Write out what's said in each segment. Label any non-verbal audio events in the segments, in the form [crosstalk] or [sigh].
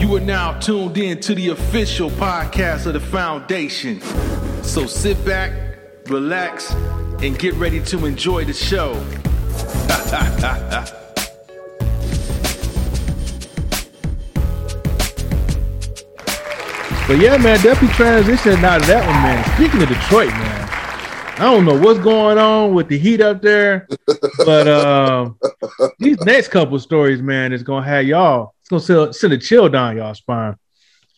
You are now tuned in to the official podcast of the foundation. So sit back, relax, and get ready to enjoy the show. [laughs] But yeah, man, definitely transitioning out of that one, man. Speaking of Detroit, man, I don't know what's going on with the heat up there, but um, these next couple stories, man, is gonna have y'all. Gonna send, send a chill down y'all spine.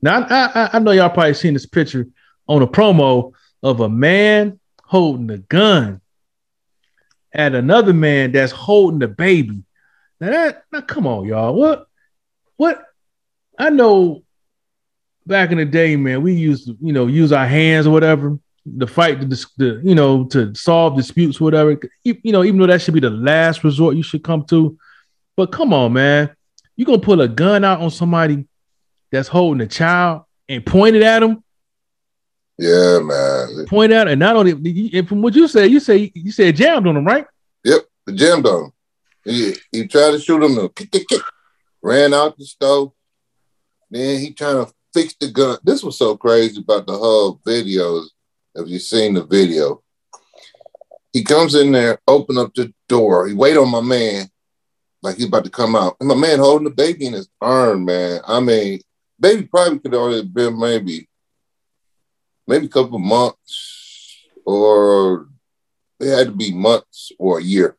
Now, I, I, I know y'all probably seen this picture on a promo of a man holding a gun at another man that's holding the baby. Now that now come on, y'all. What what I know back in the day, man, we used to, you know, use our hands or whatever to fight the, the you know, to solve disputes, whatever. You, you know, even though that should be the last resort you should come to. But come on, man. You gonna pull a gun out on somebody that's holding a child and point it at him? Yeah, man. Point out, and not only and from what you said, you say you said jammed on him, right? Yep, jammed on him. He, he tried to shoot him, and kick, kick, kick, ran out the stove. Then he trying to fix the gun. This was so crazy about the whole videos. Have you seen the video? He comes in there, open up the door. He wait on my man, like he's about to come out. And my man holding the baby in his arm, man. I mean, baby probably could have only been maybe, maybe a couple months, or it had to be months or a year.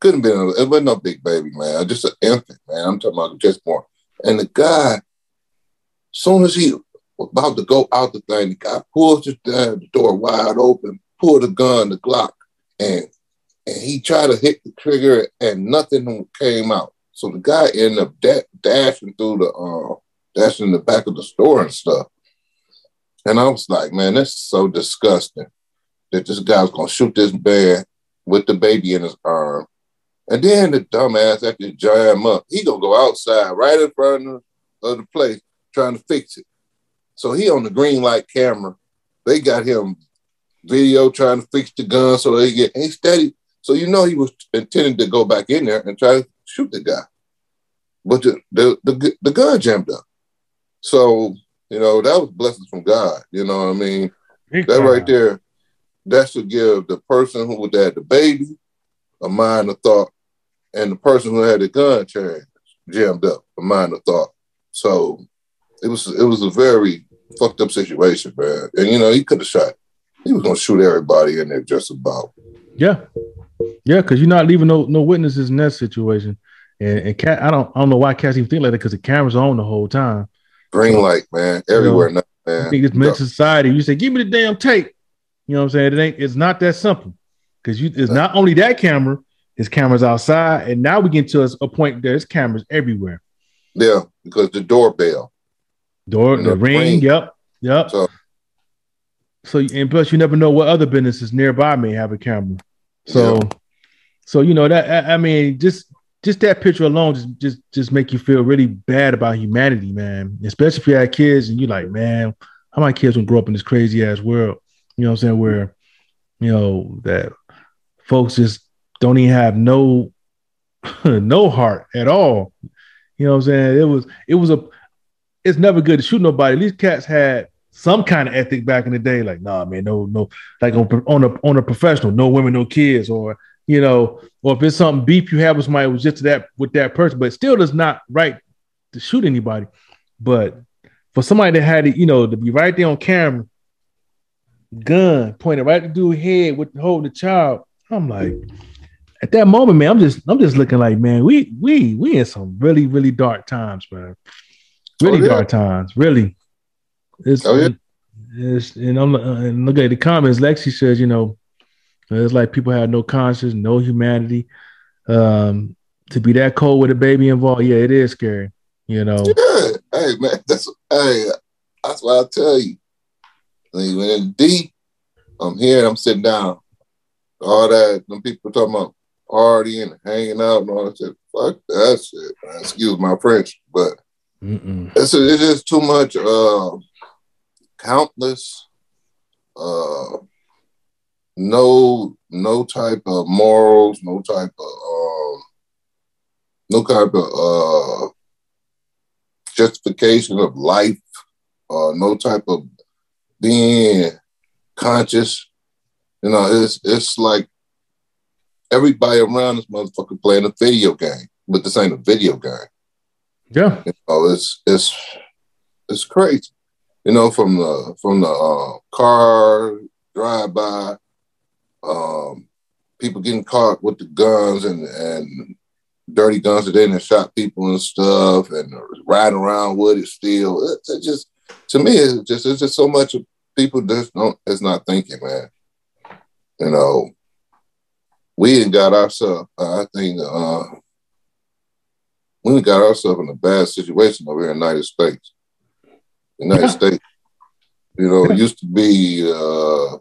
Couldn't have been. It wasn't no big baby, man. Just an infant, man. I'm talking about just born. And the guy soon as he was about to go out the thing, the guy pulls the, the door wide open, pulled the gun, the Glock, and and he tried to hit the trigger and nothing came out. So the guy ended up da- dashing through the uh, dashing the back of the store and stuff. And I was like, man, that's so disgusting that this guy's gonna shoot this man with the baby in his arm. And then the dumbass after jam up, he gonna go outside right in front of, of the place trying to fix it. So he on the green light camera. They got him video trying to fix the gun so they get he steady. So you know he was intending to go back in there and try to shoot the guy. But the the the, the gun jammed up. So, you know, that was blessings from God. You know what I mean? Big that right there, that should give the person who had the baby a mind of thought, and the person who had the gun charged jammed up a mind of thought. So it was it was a very fucked up situation, man. And you know, he could have shot. He was gonna shoot everybody in there just about. Yeah, yeah, because you're not leaving no no witnesses in that situation. And, and cat, I don't I don't know why cats even think like that because the cameras on the whole time. Green light, man, everywhere now, I man. think it's mental society. You say, "Give me the damn tape." You know what I'm saying? It ain't. It's not that simple because you. It's not only that camera. It's cameras outside, and now we get to a, a point. There's cameras everywhere. Yeah, because the doorbell. Door, the the ring. ring. Yep, yep. So So and plus, you never know what other businesses nearby may have a camera. So, Yeah. so you know that I, I mean, just just that picture alone just just just make you feel really bad about humanity, man. Especially if you had kids and you're like, man, how my kids gonna grow up in this crazy ass world? You know what I'm saying? Where you know that folks just don't even have no [laughs] no heart at all. You know what I'm saying? It was it was a it's never good to shoot nobody. These cats had some kind of ethic back in the day, like nah, man, no, no, like on, on a on a professional, no women, no kids, or you know, or if it's something beef you have with somebody, it was just that with that person, but still does not right to shoot anybody. But for somebody that had it, you know, to be right there on camera, gun pointed right at the dude's head with holding the child, I'm like, at that moment, man, I'm just I'm just looking like, man, we we we in some really really dark times, man. Really Oh, yeah. dark times, really. It's, Oh, yeah. it's and I'm and look at the comments. Lexi says, you know, it's like people have no conscience, no humanity. Um, to be that cold with a baby involved, yeah, it is scary. You know, yeah, hey man, that's hey, that's what I tell you. Like, when it's deep, I'm here, I'm sitting down. All that, them people talking about partying and hanging out and all that shit. Fuck that shit, man. Excuse my French, but Mm-mm. it's, it's just too much uh, countless uh, no no type of morals no type of um, no type of uh, justification of life, uh, no type of being conscious. You know, it's it's like everybody around this motherfucker playing a video game, but this ain't a video game. Yeah. You know, it's it's it's crazy. You know, from the from the uh, car drive by, um, people getting caught with the guns and and dirty guns that they didn't shot people and stuff, and riding around with it still. It, it just to me, it's just it's just so much of people just don't is not thinking, man. You know, we ain't got ourselves. I think uh, we got ourselves in a bad situation over here in the United States. United. States, you know, used to be uh,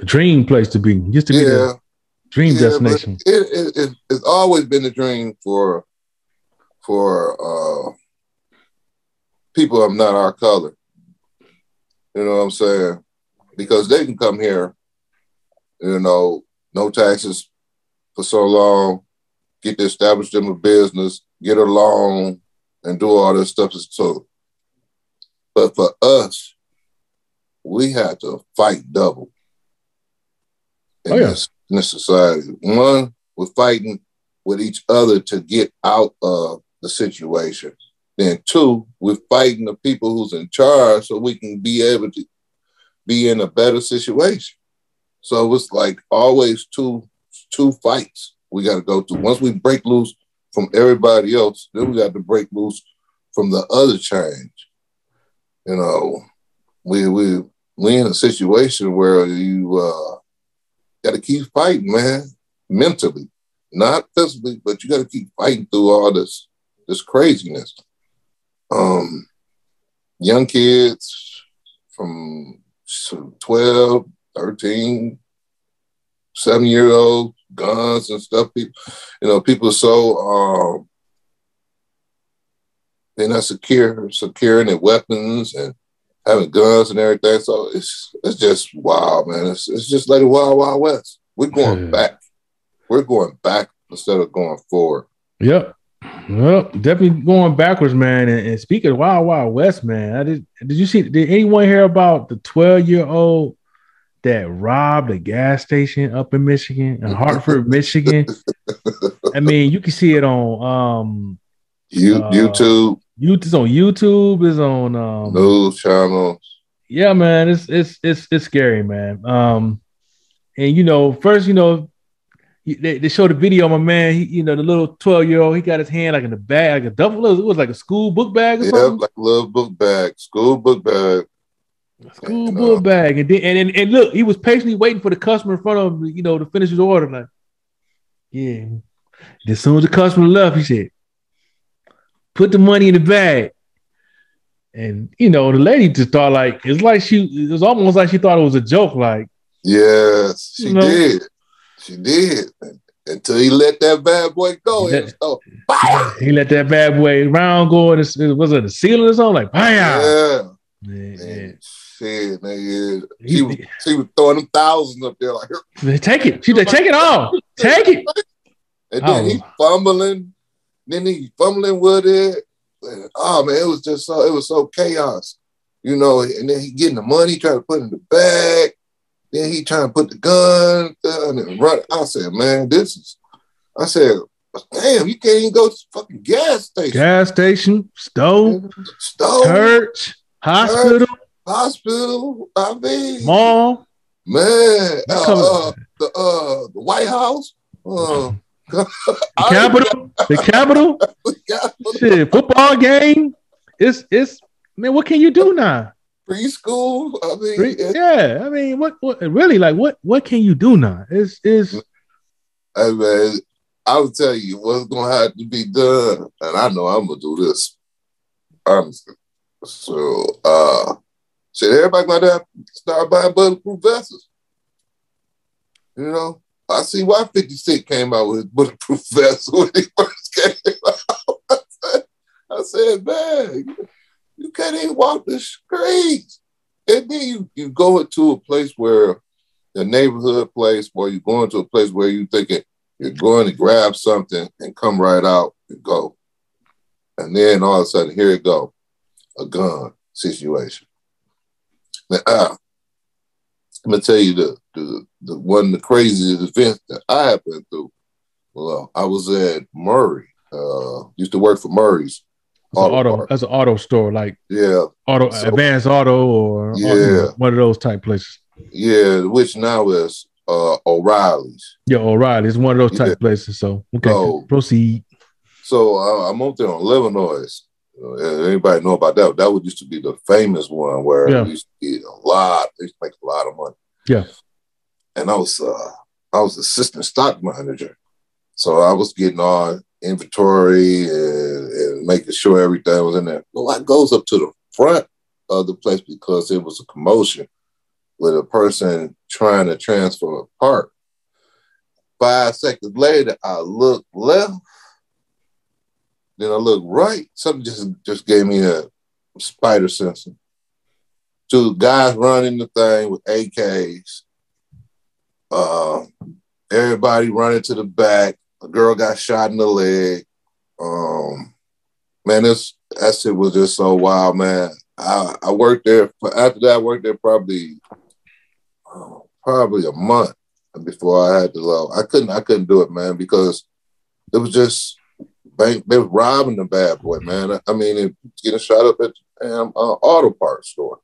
a dream place to be. Used to yeah, be the dream yeah, destination. It, it, it, it's always been a dream for for uh, people of not our color. You know what I'm saying? Because they can come here, you know, no taxes for so long, get to establish them a business, get a loan, and do all this stuff. So, but for us, we had to fight double in, Oh, yeah. this, in this society. One, we're fighting with each other to get out of the situation. Then two, we're fighting the people who's in charge so we can be able to be in a better situation. So it's like always two two fights we got to go through. Once we break loose from everybody else, then we got to break loose from the other change. You know, we we we in a situation where you uh, got to keep fighting, man, mentally, not physically, but you got to keep fighting through all this this craziness. Um, young kids from 12, 13, seven year old guns and stuff. People, you know, people so um, they're not secure, securing their weapons and having guns and everything. So it's it's just wild, man. It's it's just like the wild wild west. We're going Yeah. back. We're going back instead of going forward. Yep. Well, definitely going backwards, man. And, and speaking of Wild Wild West, man, I did. Did you see? Did anyone hear about the twelve year old that robbed a gas station up in Michigan, in Hartford, [laughs] Michigan? I mean, you can see it on um, You Uh, YouTube you it's on YouTube, is on um, news channels. yeah, man, it's it's it's it's scary, man. Um, and you know, first, you know, they, they showed the video. My man, he, you know, the little twelve year old, he got his hand like in the bag, like a duffel. It was like a school book bag or Yeah, something. like a little book bag, school book bag. School you know. book bag, and then and, and and look, he was patiently waiting for the customer in front of him, you know, to finish his order. Like, yeah. And as soon as the customer left, he said, "Put the money in the bag." And you know, the lady just thought like it's like she it was almost like she thought it was a joke. Like, Yes, she You know? did. She did. Until he let that bad boy go. Yeah. And so, he let that bad boy round go, and it was it the ceiling or something? Like, bam! Yeah. Man, Man, shit, nigga. He- She was, she was throwing them thousands up there like. Take it. She said, "Take it all. [laughs] Take it." And then he Oh. fumbling. Then he fumbling with it. And, oh man, it was just so it was so chaos. You know, and then he getting the money, trying to put it in the bag. Then he trying to put the gun down and run. I said, man, this is I said, damn, you can't even go to the fucking gas station. Gas station, stove, Stove, church, hospital, hospital. I mean, mall. man, uh, uh, the uh, the White House, uh, The Capitol, [laughs] the Capitol, shit, football game. It's it's man, what can you do now? preschool. I mean, Re- it- Yeah, I mean, what what really like what what can you do now? It's it's Hey man, I will tell you what's gonna have to be done, and I know I'm gonna do this. Honestly. So uh shit, everybody to start buying bulletproof vests. You know, I see why 50 Cent came out with bulletproof vest when he first came out. [laughs] I said, man, you, can't even walk the streets. And then you, you go into a place where the neighborhood place, or you go into a place where you thinking you're going to grab something and come right out and go. And then all of a sudden, here it go. a gun situation. Now, uh, I'm gonna tell you the, the the one of the craziest events that I have been through. Well, I was at Murray. Uh, used to work for Murray's. That's an auto. That's an auto store, like Yeah, auto, So- advanced auto, or Yeah. one of those type places. yeah, which now is uh, O'Reilly's. Yeah, O'Reilly. It's one of those type Yeah. places. So okay, So- proceed. So uh, I'm up there on Illinois. Uh, anybody know about that? That would used to be the famous one where Yeah. used to get a lot. They used to make a lot of money. Yeah. And I was uh, I was assistant stock manager, so I was getting on inventory and, and making sure everything was in there. Well, I goes up to the front of the place because it was a commotion with a person trying to transfer a part. Five seconds later, I look left, then I look right. Something just just gave me a spider sensor. Two guys running the thing with AKs. Uh, everybody running to the back. A girl got shot in the leg. Um, man, this that shit was just so wild, man. I, I worked there. for, After that, I worked there probably oh, probably a month before I had to leave. I couldn't I couldn't do it, man, because it was just bank. They were robbing the bad boy, man. I, mean, getting shot up at the damn uh, auto parts store.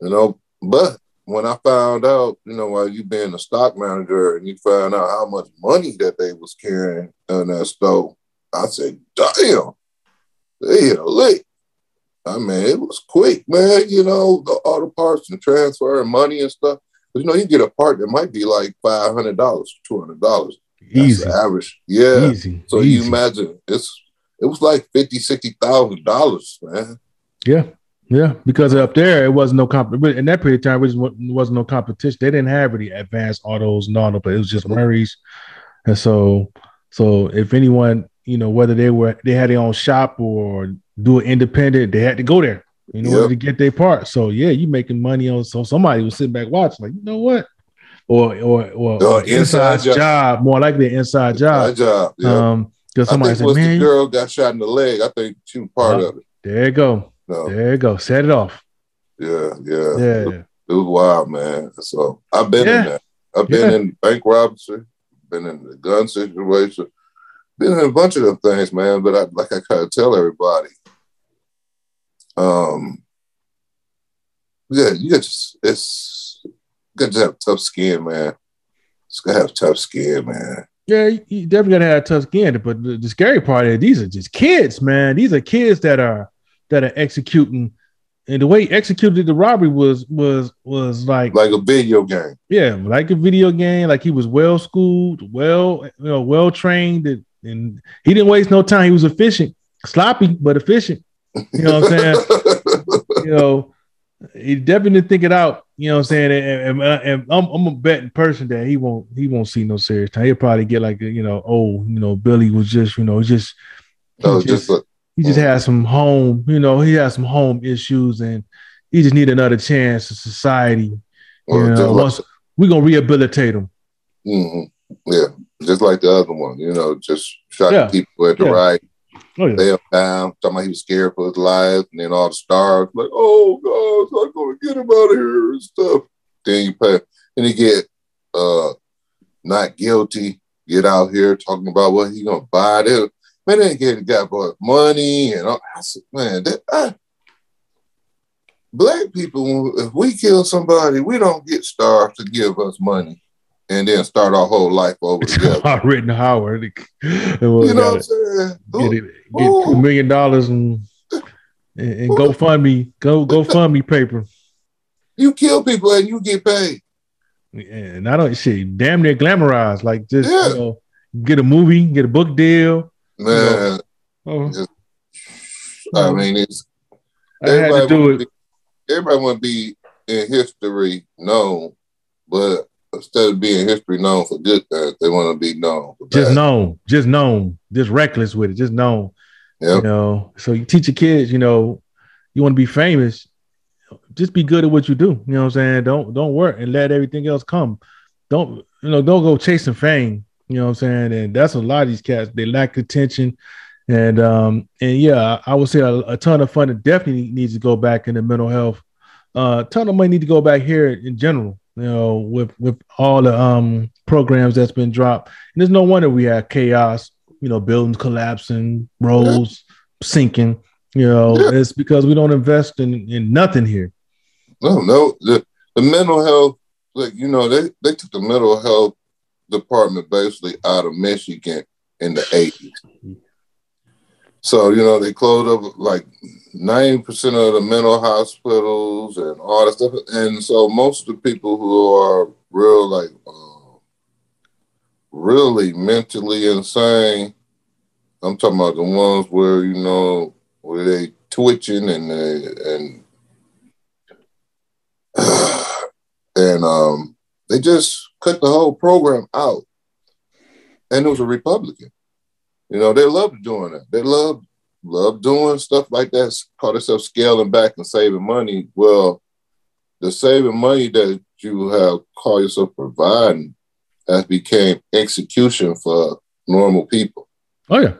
You know, but when I found out, you know, while you being a stock manager and you found out how much money that they was carrying in that store, I said, damn, they hit a lick. I mean, it was quick, man. You know, the auto parts and transfer and money and stuff. But you know, you get a part that might be like five hundred dollars, two hundred dollars. Easy, average. Yeah. easy. So easy. you imagine it's it was like fifty, sixty thousand dollars, man. Yeah, yeah. Because up there, it wasn't no comp. In that period of time, it was, wasn't no competition. They didn't have any advanced autos and auto, but it was just Murray's. And so, so if anyone, you know, whether they were they had their own shop or do it independent, they had to go there in order Yep. to get their part. So yeah, you making money on. So somebody was sitting back watching, like, you know what? Or or or, or inside inside job. job. more likely an inside job. job. Yeah. Um, because somebody said, once the girl got shot in the leg, I think she was part Uh-huh. of it. there you go, No. there you go, set it off. Yeah, yeah. Yeah. It was wild, man. So I've been Yeah. in that. I've been Yeah. in bank robbery, been in the gun situation, been in a bunch of them things, man. But I, like I kind of tell everybody, um, yeah, you got to, it's got to have tough skin, man. It's gotta have tough skin, man. Yeah, you- definitely gotta have tough skin. But the, the scary part is these are just kids, man. These are kids that are that are executing, and the way he executed the robbery was was was like, Like a video game. yeah, like a video game. Like he was well schooled, well you know, well trained, and, and he didn't waste no time. He was efficient, sloppy but efficient. You know what I'm saying? [laughs] you know, he definitely didn't think it out. You know what I'm saying? And, and- and I'm, I'm a betting person that he won't he won't see no serious time. He'll probably get like you know, oh, you know, Billy was just, you know, just he No, just, just a, he just had some home, you know, he had some home issues and he just need another chance in society. You know, like- we're gonna rehabilitate him. Mm-hmm. Yeah, just like the other one, you know, just shot Yeah. people at the Yeah. right, Oh yeah. him down, talking about he was scared for his life, and then all the stars like, oh God, I'm gonna get him out of here and stuff. Then you pay, and he get uh not guilty, get out here talking about what he gonna buy. There, man, they get guy for money and all. I said, man, that, I, black people, if we kill somebody, we don't get stars to give us money and then start our whole life over It's [laughs] together. Rittenhouse. You know what I'm saying? get it, get Ooh. two million dollars and and, and GoFundMe, go GoFundMe paper. You kill people and you get paid. And I don't see damn near glamorized. Like just Yeah. you know, get a movie, get a book deal. Man, Oh, I um, mean, it's I had to do it. Be, everybody want to be in history known, but instead of being history known for good things, they want to be known for Just known, just known, just reckless with it, just known. You know, so you teach your kids, you know, you want to be famous, just be good at what you do. You know what I'm saying? Don't don't work and let everything else come. Don't you know, don't go chasing fame. You know what I'm saying? And that's a lot of these cats, they lack attention. And um, and yeah, I would say a, a ton of funding definitely needs to go back into mental health. Uh, a ton of money need to go back here in general. You know, with with all the um programs that's been dropped. And there's no wonder we have chaos. You know, buildings collapsing, roads sinking. You know, yeah. it's because we don't invest in, in nothing here. No, no. The, the mental health, like, you know, they, they took the mental health department basically out of Michigan in the 80s. So, you know, they closed up like 90% of the mental hospitals and all that stuff. And so most of the people who are real, like, uh, really mentally insane, I'm talking about the ones where, you know, where they twitching and they, and [sighs] and um, they just cut the whole program out. And it was a Republican. You know, they love doing that. They love love doing stuff like that. Call themselves scaling back and saving money. Well, the saving money that you have called yourself providing has became execution for normal people. Oh yeah.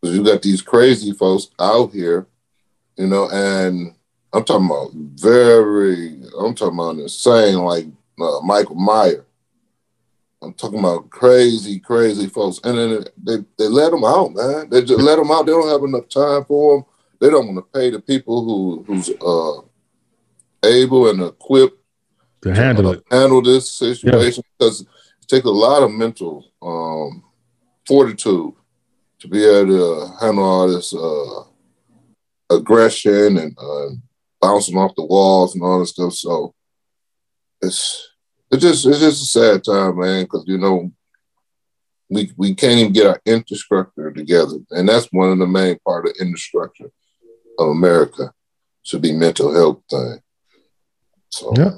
Because you got these crazy folks out here, you know, and I'm talking about very, I'm talking about insane, like uh, Michael Meyer. I'm talking about crazy, crazy folks. And then they, they let them out, man. They just let them out. They don't have enough time for them. They don't want to pay the people who who's uh, able and equipped to handle uh, it, handle this situation yeah. because it takes a lot of mental um, fortitude to be able to handle all this uh, aggression and uh, bouncing off the walls and all this stuff. So it's it's just it's just a sad time, man, because you know we we can't even get our infrastructure together, and that's one of the main part of infrastructure of America should be mental health thing. So yeah.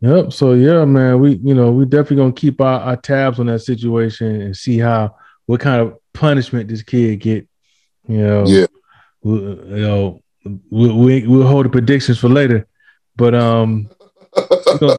Yep. So yeah, man, we you know we definitely gonna keep our, our tabs on that situation and see how what kind of punishment this kid get. You know, yeah. We, you know, we, we we'll hold the predictions for later, but um, [laughs] you know,